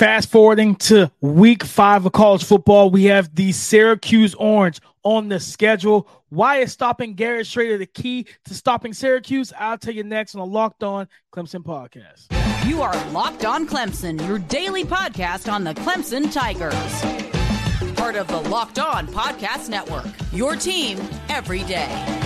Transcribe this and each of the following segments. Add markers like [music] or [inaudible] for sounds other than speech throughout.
Fast forwarding to week five of college football, we have the Syracuse Orange on the schedule. Why is stopping Garrett Shrader the key to stopping Syracuse? I'll tell you next on the Locked On Clemson podcast. You are Locked On Clemson, your daily podcast on the Clemson Tigers. Part of the Locked On Podcast Network, your team every day.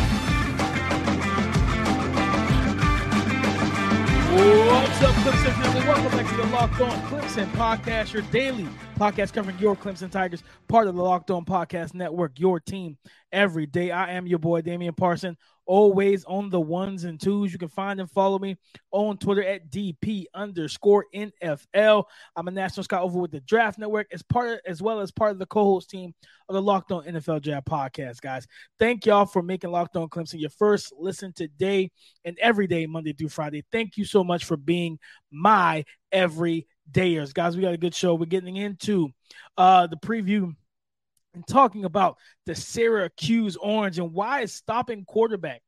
What's up, Clemson family? Welcome back to the Locked On Clemson podcast, your daily podcast covering your Clemson Tigers, part of the Locked On Podcast Network, your team every day. I am your boy, Damian Parson, always on the ones and twos. You can find and follow me on Twitter at DP underscore NFL. I'm a national scout over with the Draft Network as part of, as well as part of the co-host team of the Locked On NFL Draft podcast, guys. Thank y'all for making Locked On Clemson your first listen today and every day, Monday through Friday. Thank you so much for being my every dayers. Guys, we got a good show. We're getting into uh the preview and talking about the Syracuse Orange and why is stopping quarterback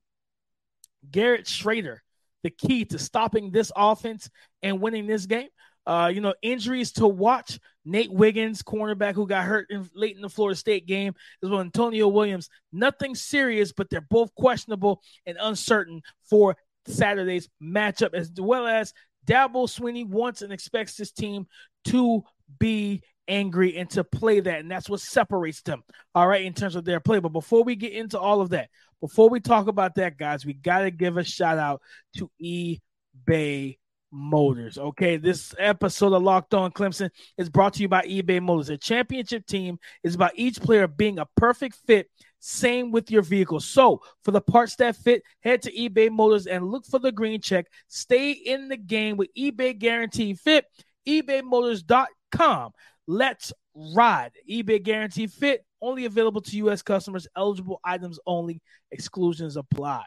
Garrett Shrader the key to stopping this offense and winning this game. Uh, you know, injuries to watch. Nate Wiggins, cornerback who got hurt in, late in the Florida State game, as well Antonio Williams. Nothing serious, but they're both questionable and uncertain for Saturday's matchup, as well as Dabo Swinney wants and expects this team to be angry and to play that. And that's what separates them, all right, in terms of their play. But before we get into all of that, before we talk about that, guys, we got to give a shout out to eBay Motors. Okay, this episode of Locked On Clemson is brought to you by eBay Motors. A championship team is about each player being a perfect fit. Same with your vehicle. So, for the parts that fit, head to eBay Motors and look for the green check. Stay in the game with eBay Guarantee Fit. ebaymotors.com. Let's ride. eBay Guarantee Fit only available to U.S. customers. Eligible items only. Exclusions apply.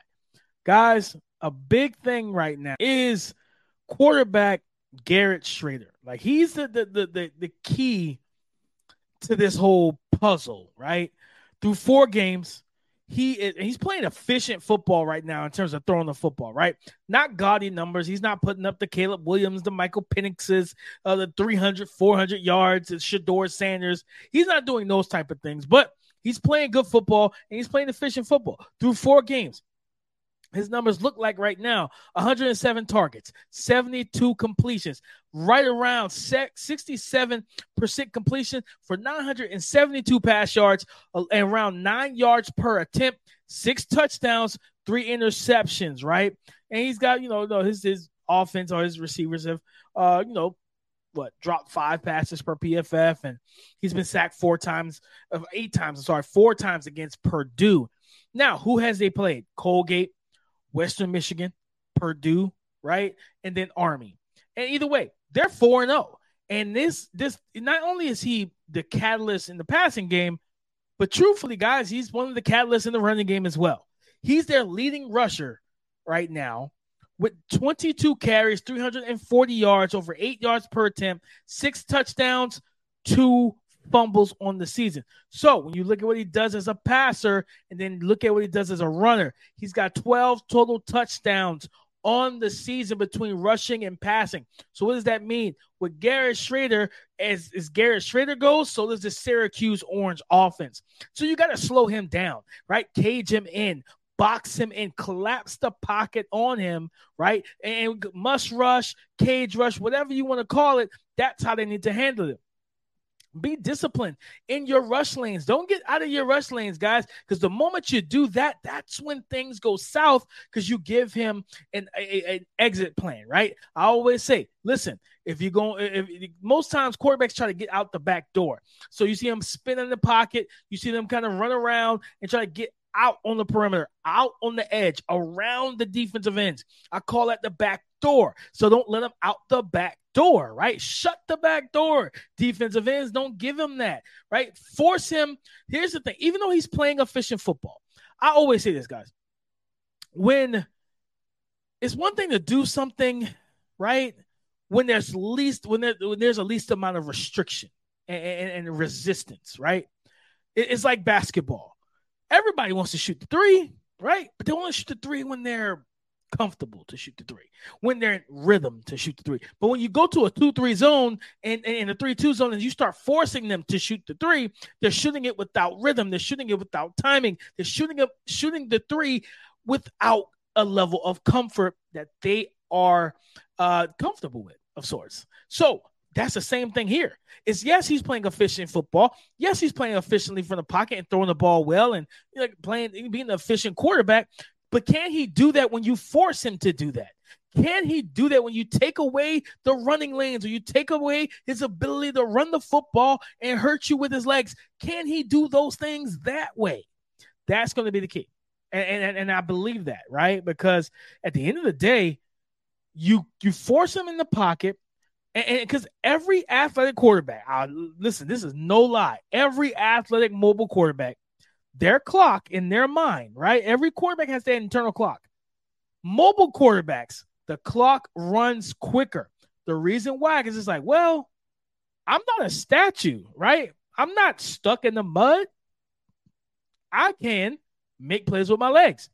Guys, a big thing right now is quarterback Garrett Shrader. Like he's the the the the, the key to this whole puzzle, right? Through four games, he is, he's playing efficient football right now in terms of throwing the football, right? Not gaudy numbers. He's not putting up the Caleb Williams, the Michael Penixes, uh, the 300, 400 yards, the Shedeur Sanders. He's not doing those type of things, but he's playing good football and he's playing efficient football through four games his numbers look like right now 107 targets 72 completions right around 67% completion for 972 pass yards uh, and around nine yards per attempt six touchdowns three interceptions right? And he's got you know his his offense or his receivers have uh you know what dropped five passes per PFF and he's been sacked four times of uh, eight times I'm sorry four times against Purdue. Now who has they played? Colgate Western Michigan, Purdue, right? And then Army. And either way, they're 4 0. And this this not only is he the catalyst in the passing game, but truthfully, guys, he's one of the catalysts in the running game as well. He's their leading rusher right now with 22 carries, 340 yards, over eight yards per attempt, six touchdowns, two fumbles on the season. So when you look at what he does as a passer and then look at what he does as a runner, he's got 12 total touchdowns on the season between rushing and passing. So what does that mean? With Garrett Shrader, as, as Garrett Shrader goes, so does the Syracuse Orange offense. So you got to slow him down, right? Cage him in, box him in, collapse the pocket on him, right? And must rush, cage rush, whatever you want to call it. That's how they need to handle it. Be disciplined in your rush lanes. Don't get out of your rush lanes, guys, because the moment you do that, that's when things go south because you give him an, a, exit plan, right? I always say, listen, if you go, if, if, most times quarterbacks try to get out the back door. So you see them spin in the pocket, you see them kind of run around and try to get out on the perimeter, out on the edge, around the defensive ends. I call that the back door. So don't let them out the back door, right? Shut the back door. Defensive ends, don't give him that, right? Force him. Here's the thing even though he's playing efficient football, I always say this, guys. When it's one thing to do something, right? When there's least when, there, when there's a least amount of restriction and, and, and resistance, right? It, it's like basketball. Everybody wants to shoot the three, right? But they want to shoot the three when they're comfortable to shoot the three, when they're in rhythm to shoot the three. But when you go to a 2 3 zone and, in a 3 2 zone and you start forcing them to shoot the three, they're shooting it without rhythm. They're shooting it without timing. They're shooting it, shooting the three without a level of comfort that they are uh, comfortable with, of sorts. So that's the same thing here. Is yes, he's playing efficient football. Yes, he's playing efficiently from the pocket and throwing the ball well and you know, playing being an efficient quarterback. But can he do that when you force him to do that? Can he do that when you take away the running lanes or you take away his ability to run the football and hurt you with his legs? Can he do those things that way? That's going to be the key. And, and, and I believe that, right? Because at the end of the day, you you force him in the pocket, and because every athletic quarterback, uh, listen, this is no lie. Every athletic mobile quarterback their clock in their mind, right? Every quarterback has that internal clock. Mobile quarterbacks, the clock runs quicker. The reason why is it's like, well, I'm not a statue, right? I'm not stuck in the mud. I can make plays with my legs.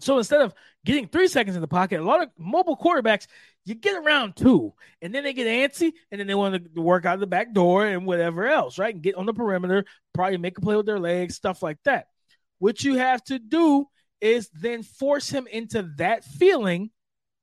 So instead of getting three seconds in the pocket, a lot of mobile quarterbacks, you get around two, and then they get antsy, and then they want to work out the back door and whatever else, right? And get on the perimeter, probably make a play with their legs, stuff like that. What you have to do is then force him into that feeling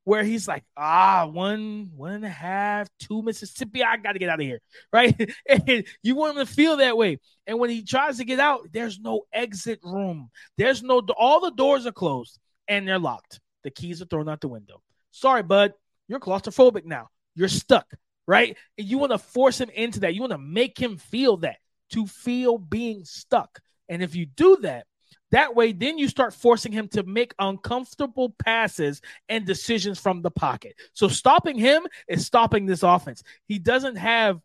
where he's like, ah, one, one and a half, two Mississippi, I got to get out of here, [laughs] right? and you want him to feel that way. And when he tries to get out, there's no exit room. There's no, all the doors are closed and they're locked. The keys are thrown out the window. Sorry, bud. You're claustrophobic now. You're stuck, right? And you want to force him into that. You want to make him feel that, to feel being stuck. And if you do that, that way, then you start forcing him to make uncomfortable passes and decisions from the pocket. So stopping him is stopping this offense. He doesn't have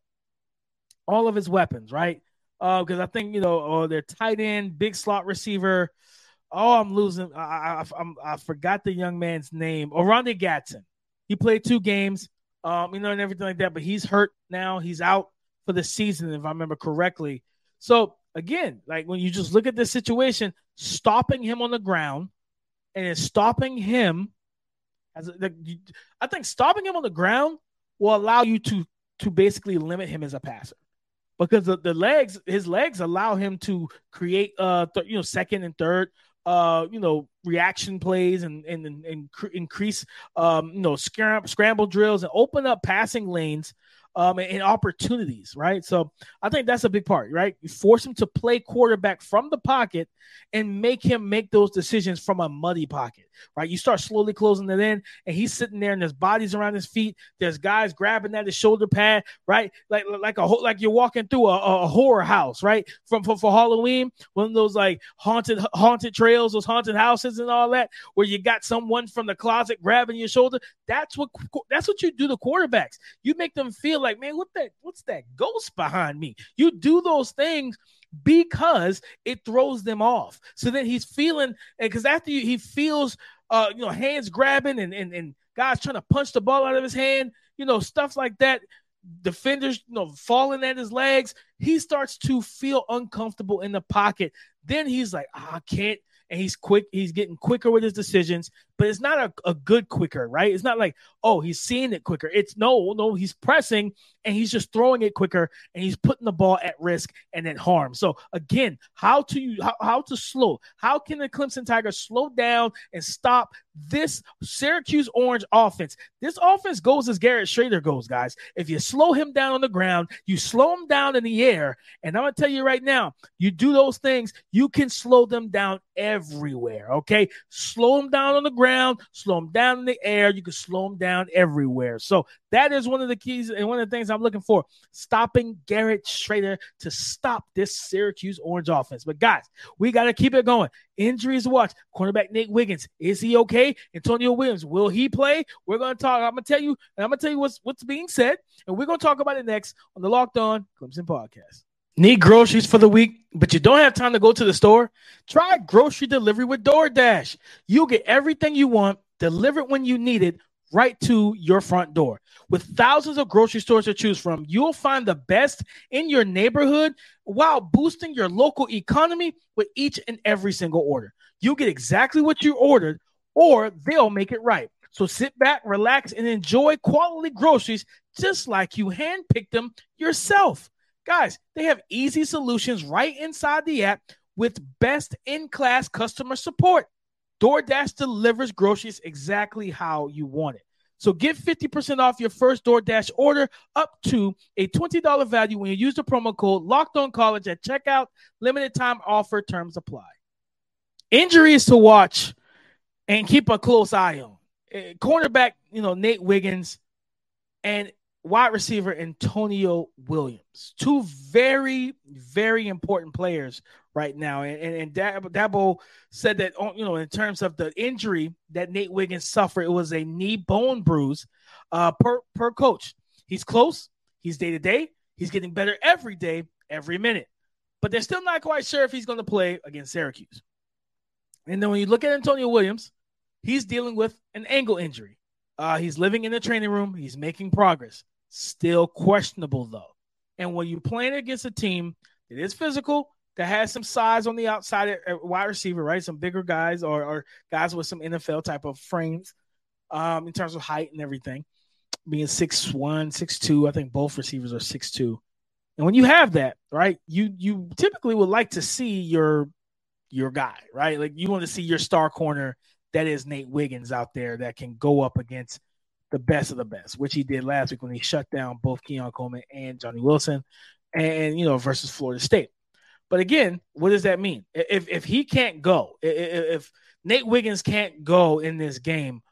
all of his weapons, right? Because uh, I think you know, oh, they're tight end, big slot receiver. Oh, I'm losing. I, I, I, I forgot the young man's name. Oronde Gadsden. He played two games, um, you know, and everything like that. But he's hurt now. He's out for the season, if I remember correctly. So again, like when you just look at this situation, stopping him on the ground and stopping him as I think stopping him on the ground will allow you to to basically limit him as a passer because the, the legs his legs allow him to create uh th- you know second and third uh, you know, reaction plays and and, and, and increase, um, you know, scram- scramble drills and open up passing lanes um, and, and, opportunities, right? So I think that's a big part, right? You force him to play quarterback from the pocket and make him make those decisions from a muddy pocket, right? You start slowly closing it in, and he's sitting there, and there's bodies around his feet. There's guys grabbing at his shoulder pad, right? Like like a whole, like you're walking through a, a horror house, right? From for, for Halloween, one of those like haunted haunted trails, those haunted houses, and all that, where you got someone from the closet grabbing your shoulder. That's what that's what you do to quarterbacks. You make them feel like, man, what that what's that ghost behind me? You do those things because it throws them off. So then he's feeling because after he feels uh you know hands grabbing and, and and guys trying to punch the ball out of his hand, you know, stuff like that. Defenders, you know, falling at his legs. He starts to feel uncomfortable in the pocket. Then he's like, oh, I can't and he's quick. He's getting quicker with his decisions, but it's not a, a good quicker, right? It's not like, oh, he's seeing it quicker. It's no, no, he's pressing and he's just throwing it quicker and he's putting the ball at risk and at harm. So again, how to how, how to slow? How can the Clemson Tigers slow down and stop this Syracuse Orange offense? This offense goes as Garrett Shrader goes, guys. If you slow him down on the ground, you slow him down in the air, and I'm gonna tell you right now, you do those things, you can slow them down everywhere. Okay, slow them down on the ground, slow them down in the air. You can slow them down everywhere. So that is one of the keys and one of the things I'm looking for. Stopping Garrett Shrader to stop this Syracuse Orange offense. But guys, we got to keep it going. Injuries watch. Cornerback Nate Wiggins, is he okay? Antonio Williams, will he play? We're going to talk. I'm going to tell you, and I'm going to tell you what's what's being said, and we're going to talk about it next on the Locked On Clemson podcast. Need groceries for the week, but you don't have time to go to the store? Try grocery delivery with DoorDash. You'll get everything you want delivered when you need it right to your front door. With thousands of grocery stores to choose from, you'll find the best in your neighborhood while boosting your local economy with each and every single order. You'll get exactly what you ordered or they'll make it right. So sit back, relax, and enjoy quality groceries just like you handpicked them yourself. Guys, they have easy solutions right inside the app with best in class customer support. DoorDash delivers groceries exactly how you want it. So get 50% off your first DoorDash order up to a $20 value when you use the promo code Locked On College at checkout. Limited time offer terms apply. Injuries to watch and keep a close eye on. Eh, cornerback, you know, Nate Wiggins and wide receiver Antonio Williams. Two very, very important players right now. And, and, and Dabo said that, oh, you know, in terms of the injury that Nate Wiggins suffered, it was a knee bone bruise uh, per, per coach. He's close. He's day to day. He's getting better every day, every minute. But they're still not quite sure if he's going to play against Syracuse. And then when you look at Antonio Williams, he's dealing with an ankle injury. Uh, he's living in the training room. He's making progress. Still questionable though. And when you're playing against a team that is physical, that has some size on the outside at wide receiver, right? Some bigger guys or, or guys with some NFL type of frames um, in terms of height and everything. Being six one, six two, I think both receivers are six two. And when you have that, right, you you typically would like to see your your guy, right? Like you want to see your star corner that is Nate Wiggins out there that can go up against the best of the best, which he did last week when he shut down both Keon Coleman and Johnny Wilson, and you know versus Florida State. But again, what does that mean? If if he can't go, if Nate Wiggins can't go in this game,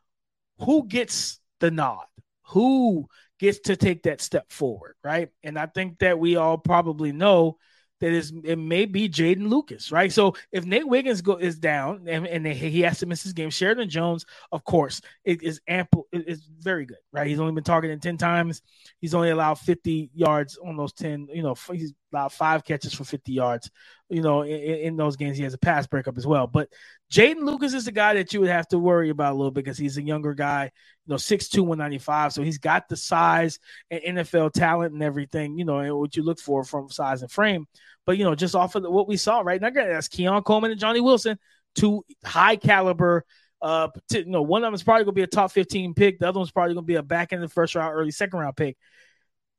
who gets the nod? Who gets to take that step forward, right? And I think that we all probably know that is it may be Jeadyn Lukus, right? So if Nate Wiggins go is down and, and he has to miss his game, Sheridan Jones, of course, it is ample. It is very good, right? He's only been targeted ten times. He's only allowed fifty yards on those ten. You know, he's allowed five catches for fifty yards. You know, in, in those games, he has a pass breakup as well. But Jeadyn Lukus is the guy that you would have to worry about a little bit because he's a younger guy, you know, 6'2, 195. So he's got the size and NFL talent and everything, you know, and what you look for from size and frame. But, you know, just off of the, what we saw right now, that's Keon Coleman and Johnny Wilson, two high caliber. Uh, to, you know, one of them is probably to be a top 15 pick. The other one's probably to be a back in the first round, early second round pick.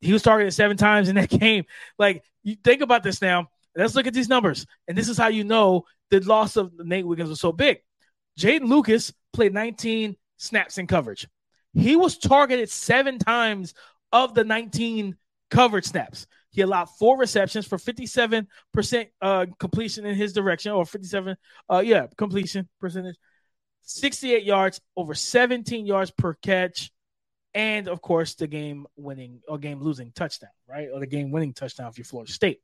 He was targeted seven times in that [laughs] game. Like, you think about this now. Let's look at these numbers. And this is how you know the loss of Nate Wiggins was so big. Jeadyn Lukus played 19 snaps in coverage. He was targeted seven times of the 19 coverage snaps. He allowed four receptions for 57% uh, completion in his direction, or 57, uh, yeah, completion percentage. 68 yards, over 17 yards per catch, and of course the game winning or game losing touchdown, right? Or the game winning touchdown for Florida State.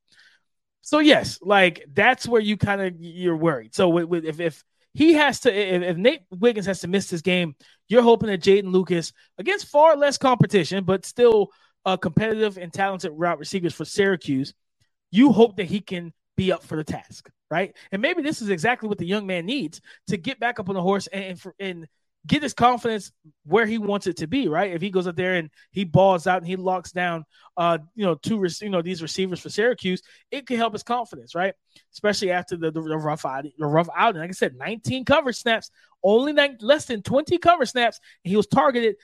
So yes, like that's where you kind of you're worried. So with, with, if if he has to, if, if, Nate Wiggins has to miss this game, you're hoping that Jeadyn Lukus against far less competition, but still uh, competitive and talented route receivers for Syracuse, you hope that he can be up for the task, right? And maybe this is exactly what the young man needs to get back up on the horse and and, for, and get his confidence where he wants it to be, right? If he goes up there and he balls out and he locks down, uh, you know, two, you know, these receivers for Syracuse, it could help his confidence, right? Especially after the, the, the rough out, the rough outing. Like I said, 19 cover snaps, only nine, less than 20 cover snaps, he was targeted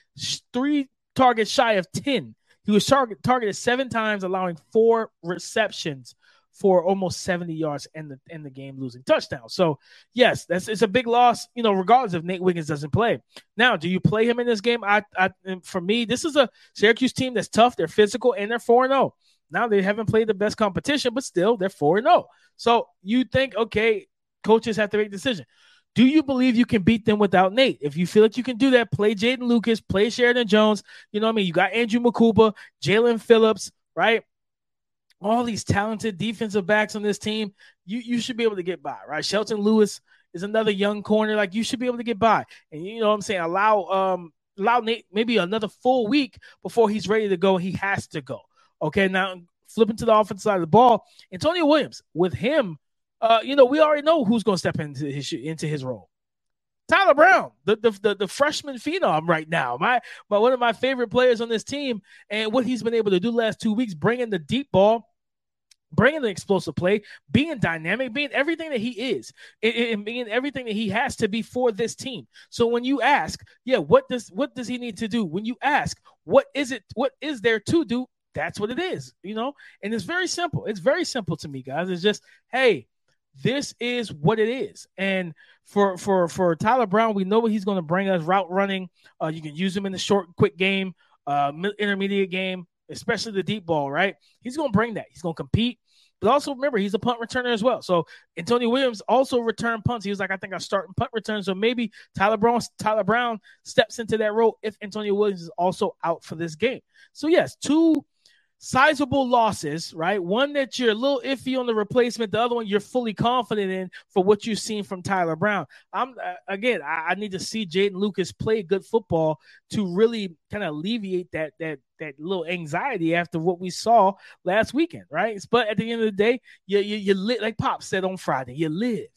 three targets shy of 10. He was target, targeted seven times, allowing four receptions for almost 70 yards in the in the game losing touchdown. So yes, that's it's a big loss, you know, regardless if Nate Wiggins doesn't play. Now, do you play him in this game? I I for me, this is a Syracuse team that's tough, they're physical, and they're 4-0. Now they haven't played the best competition, but still they're 4-0. So you think, okay, coaches have to make a decision. Do you believe you can beat them without Nate? If you feel like you can do that, play Jeadyn Lukus, play Sheridan Jones. You know what I mean? You got Andrew Mukuba, Jalyn Phillips, right? All these talented defensive backs on this team, you you should be able to get by, right? Shelton Lewis is another young corner, like you should be able to get by, and you know what I'm saying. Allow um allow Nate maybe another full week before he's ready to go. He has to go. Okay, now flipping to the offensive side of the ball, Antonio Williams with him, uh, you know we already know who's going to step into his into his role. Tyler Brown, the, the, the the freshman phenom right now, my, my one of my favorite players on this team, and what he's been able to do last two weeks, bringing the deep ball bringing the explosive play, being dynamic, being everything that he is, and being everything that he has to be for this team. So when you ask, yeah, what does what does he need to do? When you ask, what is it? What is there to do? That's what it is, you know. And it's very simple. It's very simple to me, guys. It's just, hey, this is what it is. And for for for Tyler Brown, we know what he's going to bring us. Route running, uh, you can use him in the short, quick game, uh, intermediate game, especially the deep ball. Right? He's going to bring that. He's going to compete. But also remember, he's a punt returner as well. So Antonio Williams also returned punts. He was like, I think I start in punt return. So maybe Tyler Brown, Tyler Brown steps into that role if Antonio Williams is also out for this game. So yes, two sizable losses, right? One that you're a little iffy on the replacement, the other one you're fully confident in for what you've seen from Tyler Brown. I'm uh, again, I, I, need to see Jeadyn Lukus play good football to really kind of alleviate that that that little anxiety after what we saw last weekend, right? But at the end of the day, you you, you live like Pop said on Friday, you live.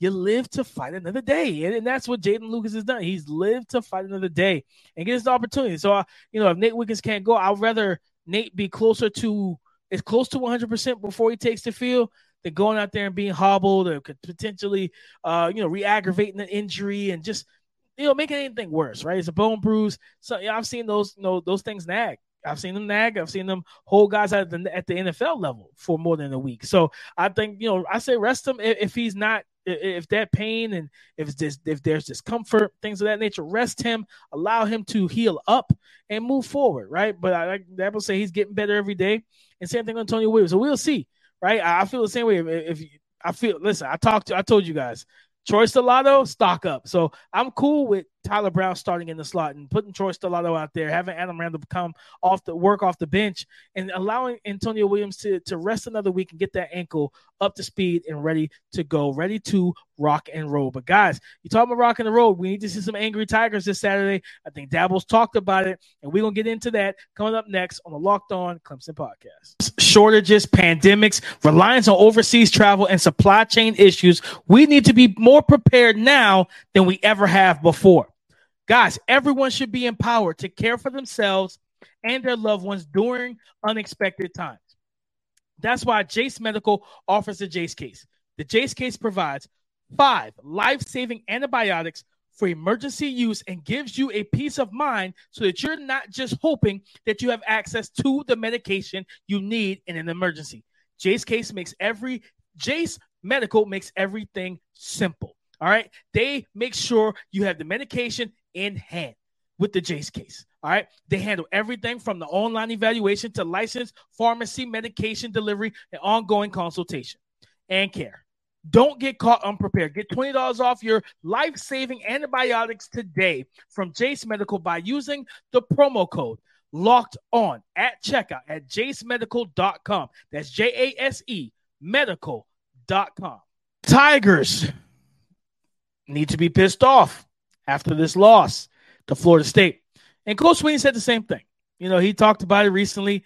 You live to fight another day, and, and that's what Jeadyn Lukus has done. He's lived to fight another day and gets the opportunity. So, uh, you know, if Nate Wiggins can't go, I'd rather Nate be closer to as close to 100% before he takes the field than going out there and being hobbled or could potentially, uh, you know, re-aggravating an injury and just, you know, making anything worse, right? It's a bone bruise. So yeah, I've seen those, you know, those things nag. I've seen them nag. I've seen them hold guys at the at the NFL level for more than a week. So I think you know I say rest him if, if he's not if that pain and if this if there's discomfort, things of that nature, rest him, allow him to heal up and move forward, right? But I like that will say he's getting better every day. And same thing on Tony Williams. So we'll see, right? I feel the same way. If, if I feel, listen, I talked to, I told you guys, Troy Stellato, stock up. So I'm cool with Tyler Brown starting in the slot and putting Troy Stellato out there, having Adam Randall come off the work off the bench, and allowing Antonio Williams to, to rest another week and get that ankle up to speed and ready to go, ready to rock and roll. But guys, you talking about rock and roll. We need to see some angry Tigers this Saturday. I think Dabo's talked about it, and we're gonna get into that coming up next on the Locked On Clemson podcast. Shortages, pandemics, reliance on overseas travel, and supply chain issues. We need to be more prepared now than we ever have before. Guys, everyone should be empowered to care for themselves and their loved ones during unexpected times. That's why Jase Medical offers the Jase case. The Jase case provides five life saving antibiotics for emergency use and gives you a peace of mind so that you're not just hoping that you have access to the medication you need in an emergency. Jase case makes every Jase Medical makes everything simple. All right. They make sure you have the medication in hand with the Jase case. All right. They handle everything from the online evaluation to licensed pharmacy medication delivery and ongoing consultation and care. Don't get caught unprepared. Get $20 off your life saving antibiotics today from Jase Medical by using the promo code locked on at checkout at jasemedical.com. That's J A S E medical.com. Tigers need to be pissed off after this loss to Florida State. And Coach Swinney said the same thing. You know, he talked about it recently.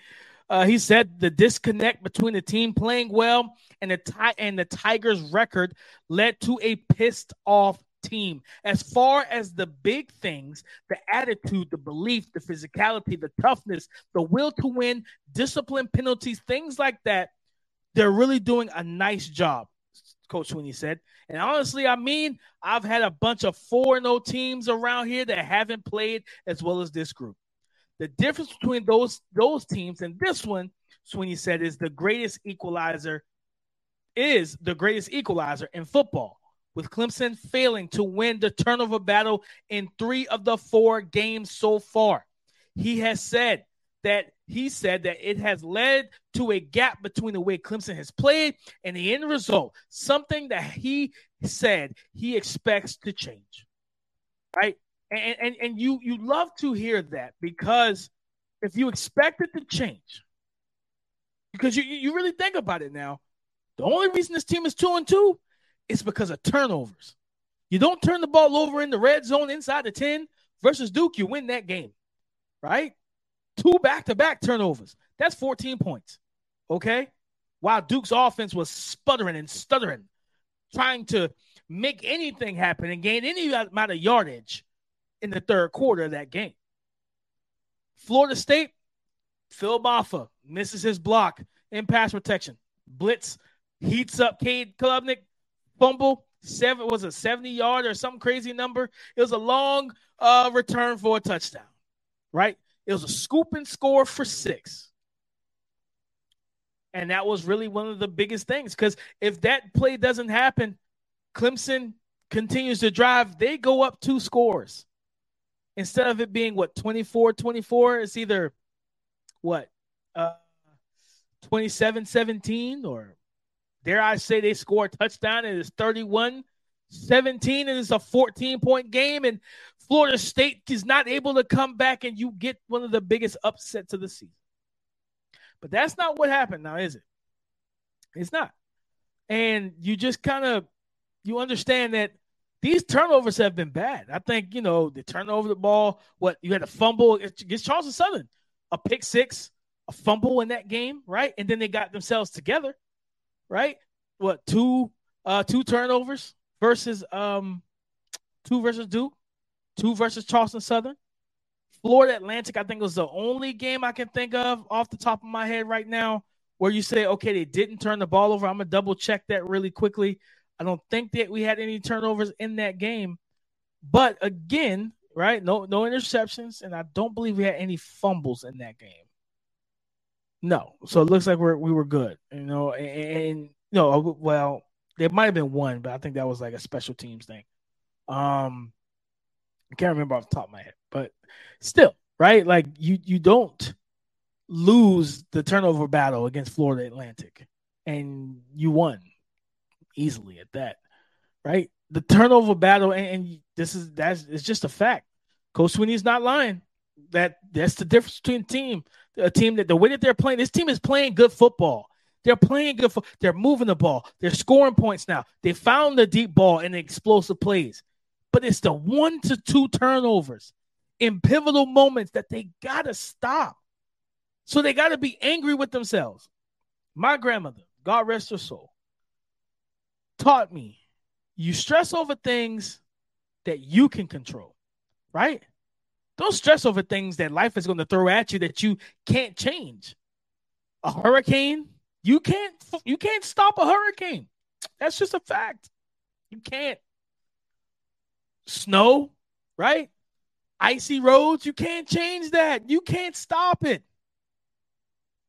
Uh, he said the disconnect between the team playing well and the ti- and the Tigers' record led to a pissed off team. As far as the big things, the attitude, the belief, the physicality, the toughness, the will to win, discipline, penalties, things like that, they're really doing a nice job. Coach Swinney said. And honestly, I mean, I've had a bunch of 4 0 teams around here that haven't played as well as this group. The difference between those those teams and this one, Swinney said, is the greatest equalizer is the greatest equalizer in football, with Clemson failing to win the turnover battle in three of the four games so far. He has said that he said that it has led to a gap between the way Clemson has played and the end result, something that he said he expects to change. Right? And and, and you you love to hear that because if you expect it to change, because you, you really think about it now, the only reason this team is two and two is because of turnovers. You don't turn the ball over in the red zone inside the 10 versus Duke, you win that game. Right? Two back to back turnovers. That's 14 points. Okay. While Duke's offense was sputtering and stuttering, trying to make anything happen and gain any amount of yardage in the third quarter of that game. Florida State, Phil Mafah misses his block, in pass protection. Blitz heats up Cade Klubnik, fumble, seven was a 70 yard or some crazy number. It was a long uh, return for a touchdown, right? It was a scoop and score for six. And that was really one of the biggest things because if that play doesn't happen, Clemson continues to drive, they go up two scores. Instead of it being what 24 24, it's either what uh 27 17 or dare I say they score a touchdown and it's 31 17 and it's a 14 point game and Florida State is not able to come back and you get one of the biggest upsets of the season. But that's not what happened now, is it? It's not. And you just kind of you understand that these turnovers have been bad. I think, you know, the turnover the ball, what you had a fumble against Charleston Southern, a pick six, a fumble in that game, right? And then they got themselves together, right? What, two uh two turnovers versus um two versus Duke, two versus Charleston Southern. Florida Atlantic, I think was the only game I can think of off the top of my head right now where you say, okay, they didn't turn the ball over. I'm gonna double check that really quickly. I don't think that we had any turnovers in that game. But again, right? No, no interceptions, and I don't believe we had any fumbles in that game. No, so it looks like we're we were good, you know. And, and no, well, there might have been one, but I think that was like a special teams thing. Um, I can't remember off the top of my head, but still, right? Like you you don't lose the turnover battle against Florida Atlantic, and you won easily at that, right? The turnover battle, and, and this is that's it's just a fact. Coach Swinney's not lying. That that's the difference between team, a team that the way that they're playing. This team is playing good football. They're playing good. Fo- they're moving the ball. They're scoring points now. They found the deep ball and the explosive plays, but it's the one to two turnovers in pivotal moments that they gotta stop. So they gotta be angry with themselves. My grandmother, God rest her soul, taught me you stress over things that you can control, right? Don't stress over things that life is going to throw at you that you can't change. A hurricane, you can't you can't stop a hurricane. That's just a fact. You can't. Snow, right? Icy roads, you can't change that. You can't stop it.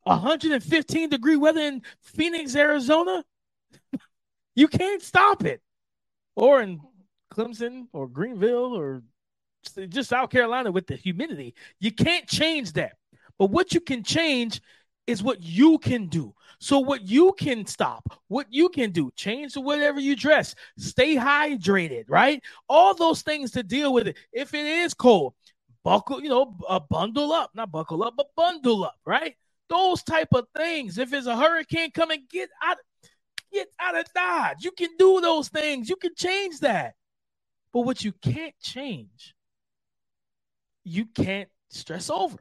115 degree weather in Phoenix, Arizona, [laughs] you can't stop it. Or in Clemson or Greenville or just South Carolina with the humidity, you can't change that. But what you can change is what you can do. So what you can stop, what you can do, change to whatever you dress, stay hydrated, right? All those things to deal with it. If it is cold, buckle, you know, uh, bundle up, not buckle up, but bundle up, right? Those type of things. If it's a hurricane coming, get out, get out of Dodge. You can do those things. You can change that. But what you can't change, you can't stress over,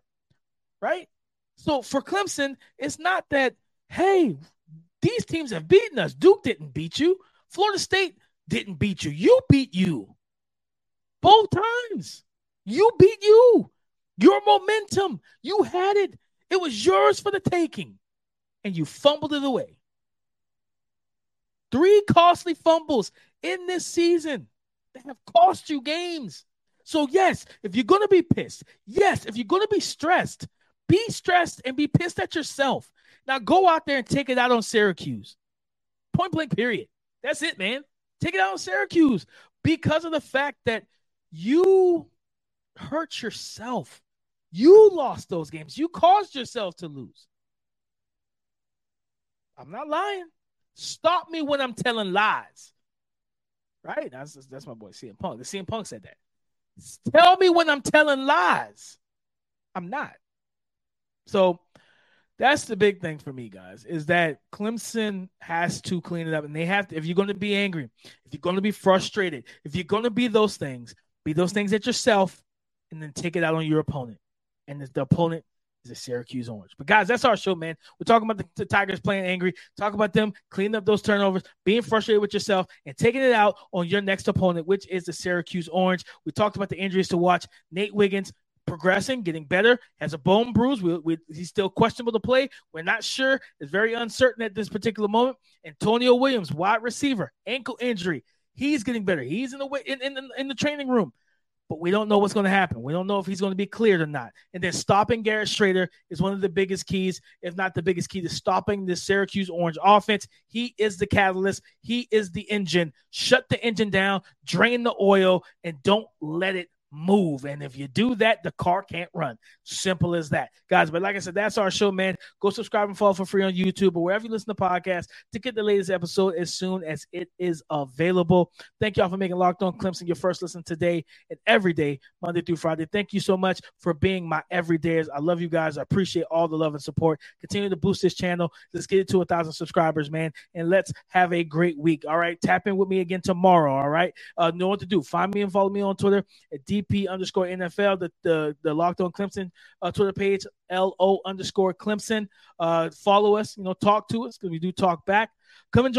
right? So for Clemson, it's not that, hey, these teams have beaten us. Duke didn't beat you. Florida State didn't beat you. You beat you both times. You beat you. Your momentum, you had it. It was yours for the taking, and you fumbled it away. Three costly fumbles in this season that have cost you games. So, yes, if you're going to be pissed, yes, if you're going to be stressed, be stressed and be pissed at yourself. Now, go out there and take it out on Syracuse. Point blank, period. That's it, man. Take it out on Syracuse because of the fact that you hurt yourself. You lost those games. You caused yourself to lose. I'm not lying. Stop me when I'm telling lies. Right? That's that's my boy CM Punk. The CM Punk said that. Tell me when I'm telling lies. I'm not. So that's the big thing for me, guys, is that Clemson has to clean it up. And they have to, if you're going to be angry, if you're going to be frustrated, if you're going to be those things, be those things at yourself and then take it out on your opponent. And the opponent is a Syracuse Orange. But guys, that's our show, man. We're talking about the, the Tigers playing angry, talk about them cleaning up those turnovers, being frustrated with yourself, and taking it out on your next opponent, which is the Syracuse Orange. We talked about the injuries to watch. Nate Wiggins progressing, getting better. Has a bone bruise. We, we, he's still questionable to play. We're not sure. It's very uncertain at this particular moment. Antonio Williams, wide receiver, ankle injury. He's getting better. He's in the in, in, in the training room but we don't know what's going to happen. We don't know if he's going to be cleared or not. And then stopping Garrett Shrader is one of the biggest keys, if not the biggest key to stopping the Syracuse Orange offense. He is the catalyst, he is the engine. Shut the engine down, drain the oil, and don't let it move. And if you do that, the car can't run. Simple as that, guys. But like I said, that's our show, man. Go subscribe and follow for free on YouTube or wherever you listen to podcasts to get the latest episode as soon as it is available. Thank y'all for making Locked On Clemson your first listen today and every day, Monday through Friday. Thank you so much for being my everydayers. I love you guys. I appreciate all the love and support. Continue to boost this channel. Let's get it to a thousand subscribers, man. And let's have a great week. All right. Tap in with me again tomorrow. All right. Uh, know what to do. Find me and follow me on Twitter at D DP underscore NFL, the the, the Locked On Clemson uh, Twitter page, LO underscore Clemson. Uh, follow us, you know, talk to us because we do talk back. Come and join